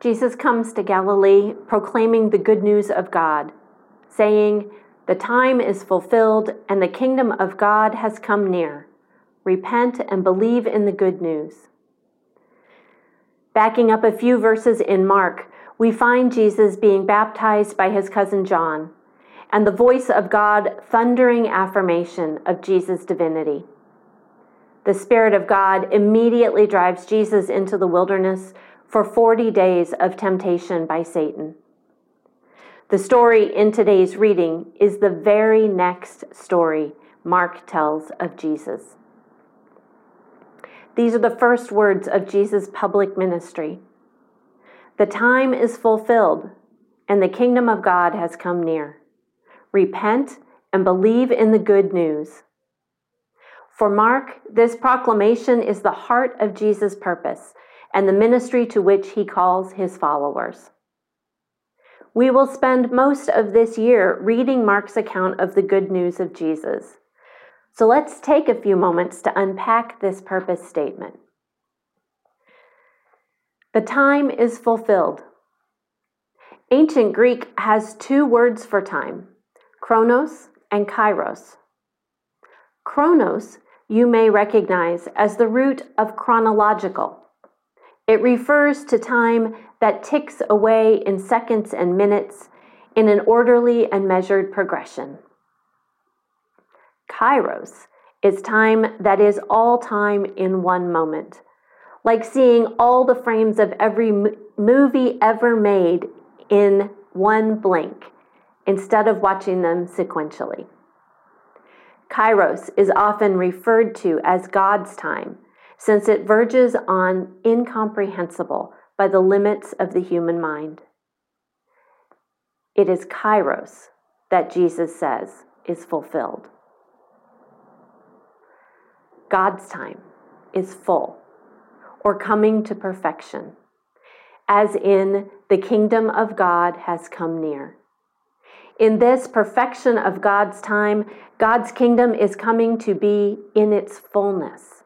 Jesus comes to Galilee proclaiming the good news of God, saying, The time is fulfilled and the kingdom of God has come near. Repent and believe in the good news. Backing up a few verses in Mark, we find Jesus being baptized by his cousin John, and the voice of God thundering affirmation of Jesus' divinity. The Spirit of God immediately drives Jesus into the wilderness for 40 days of temptation by Satan. The story in today's reading is the very next story Mark tells of Jesus. These are the first words of Jesus' public ministry. The time is fulfilled, and the kingdom of God has come near. Repent and believe in the good news. For Mark, this proclamation is the heart of Jesus' purpose and the ministry to which he calls his followers. We will spend most of this year reading Mark's account of the good news of Jesus. So let's take a few moments to unpack this purpose statement. The time is fulfilled. Ancient Greek has two words for time chronos and kairos. Chronos you may recognize as the root of chronological. It refers to time that ticks away in seconds and minutes in an orderly and measured progression. Kairos is time that is all time in one moment, like seeing all the frames of every movie ever made in one blink instead of watching them sequentially. Kairos is often referred to as God's time since it verges on incomprehensible by the limits of the human mind. It is kairos that Jesus says is fulfilled. God's time is full or coming to perfection, as in the kingdom of God has come near. In this perfection of God's time, God's kingdom is coming to be in its fullness.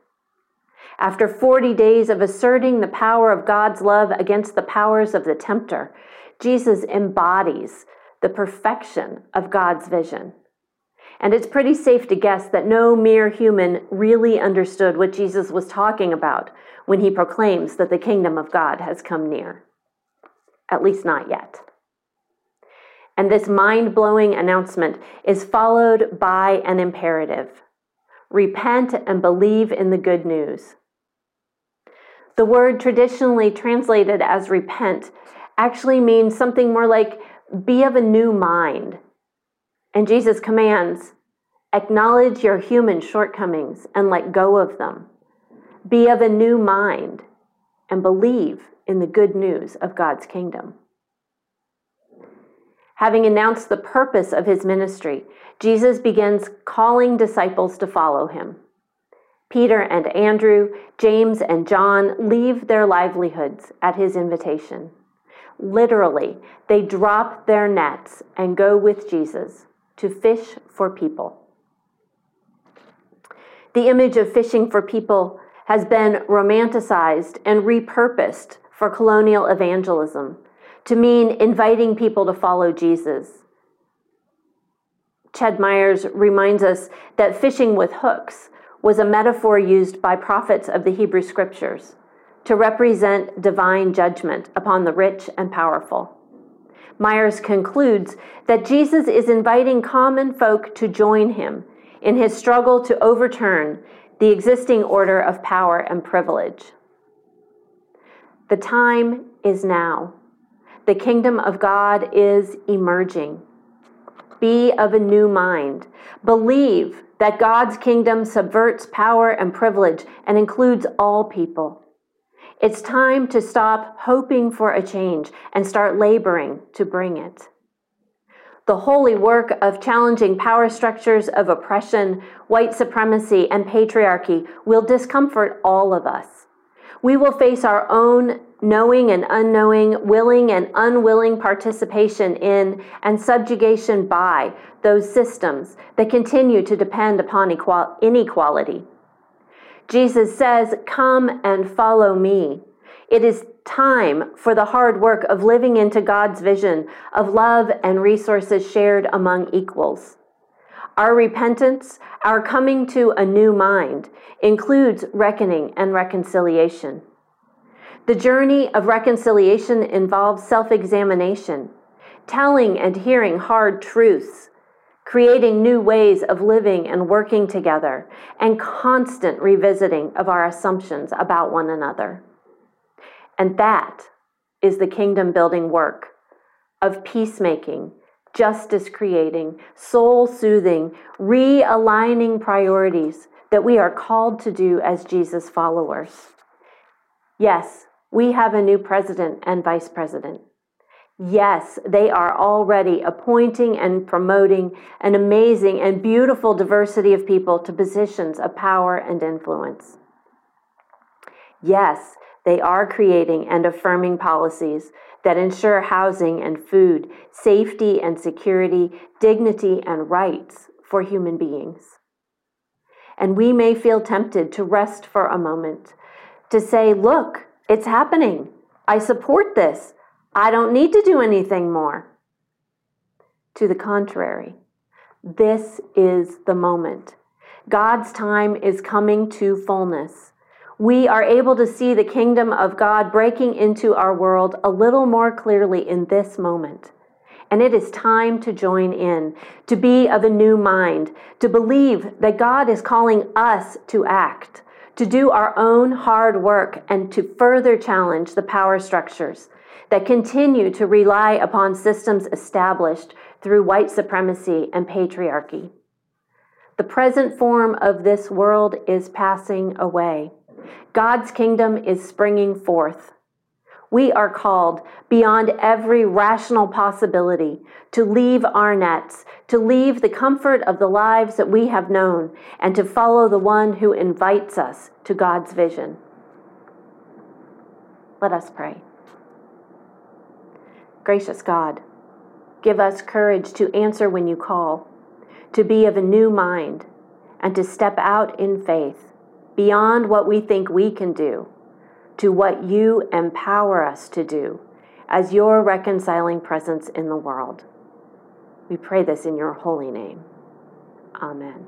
After 40 days of asserting the power of God's love against the powers of the tempter, Jesus embodies the perfection of God's vision. And it's pretty safe to guess that no mere human really understood what Jesus was talking about when he proclaims that the kingdom of God has come near. At least not yet. And this mind blowing announcement is followed by an imperative repent and believe in the good news. The word traditionally translated as repent actually means something more like be of a new mind. And Jesus commands acknowledge your human shortcomings and let go of them. Be of a new mind and believe in the good news of God's kingdom. Having announced the purpose of his ministry, Jesus begins calling disciples to follow him. Peter and Andrew, James and John leave their livelihoods at his invitation. Literally, they drop their nets and go with Jesus to fish for people. The image of fishing for people has been romanticized and repurposed for colonial evangelism to mean inviting people to follow Jesus. Ched Myers reminds us that fishing with hooks was a metaphor used by prophets of the Hebrew Scriptures to represent divine judgment upon the rich and powerful. Myers concludes that Jesus is inviting common folk to join him in his struggle to overturn the existing order of power and privilege. The time is now. The kingdom of God is emerging. Be of a new mind. Believe that God's kingdom subverts power and privilege and includes all people. It's time to stop hoping for a change and start laboring to bring it. The holy work of challenging power structures of oppression, white supremacy, and patriarchy will discomfort all of us. We will face our own knowing and unknowing, willing and unwilling participation in, and subjugation by those systems that continue to depend upon inequality. Jesus says, Come and follow me. It is time for the hard work of living into God's vision of love and resources shared among equals. Our repentance, our coming to a new mind, includes reckoning and reconciliation. The journey of reconciliation involves self examination, telling and hearing hard truths, creating new ways of living and working together, and constant revisiting of our assumptions about one another. And that is the kingdom building work of peacemaking, justice creating, soul soothing, realigning priorities that we are called to do as Jesus followers. Yes, we have a new president and vice president. Yes, they are already appointing and promoting an amazing and beautiful diversity of people to positions of power and influence. Yes, they are creating and affirming policies that ensure housing and food, safety and security, dignity and rights for human beings. And we may feel tempted to rest for a moment, to say, Look, it's happening. I support this. I don't need to do anything more. To the contrary, this is the moment. God's time is coming to fullness. We are able to see the kingdom of God breaking into our world a little more clearly in this moment. And it is time to join in, to be of a new mind, to believe that God is calling us to act to do our own hard work and to further challenge the power structures that continue to rely upon systems established through white supremacy and patriarchy. The present form of this world is passing away. God's kingdom is springing forth we are called beyond every rational possibility to leave our nets, to leave the comfort of the lives that we have known, and to follow the one who invites us to God's vision. Let us pray. Gracious God, give us courage to answer when you call, to be of a new mind, and to step out in faith beyond what we think we can do to what you empower us to do as your reconciling presence in the world. We pray this in your holy name. Amen.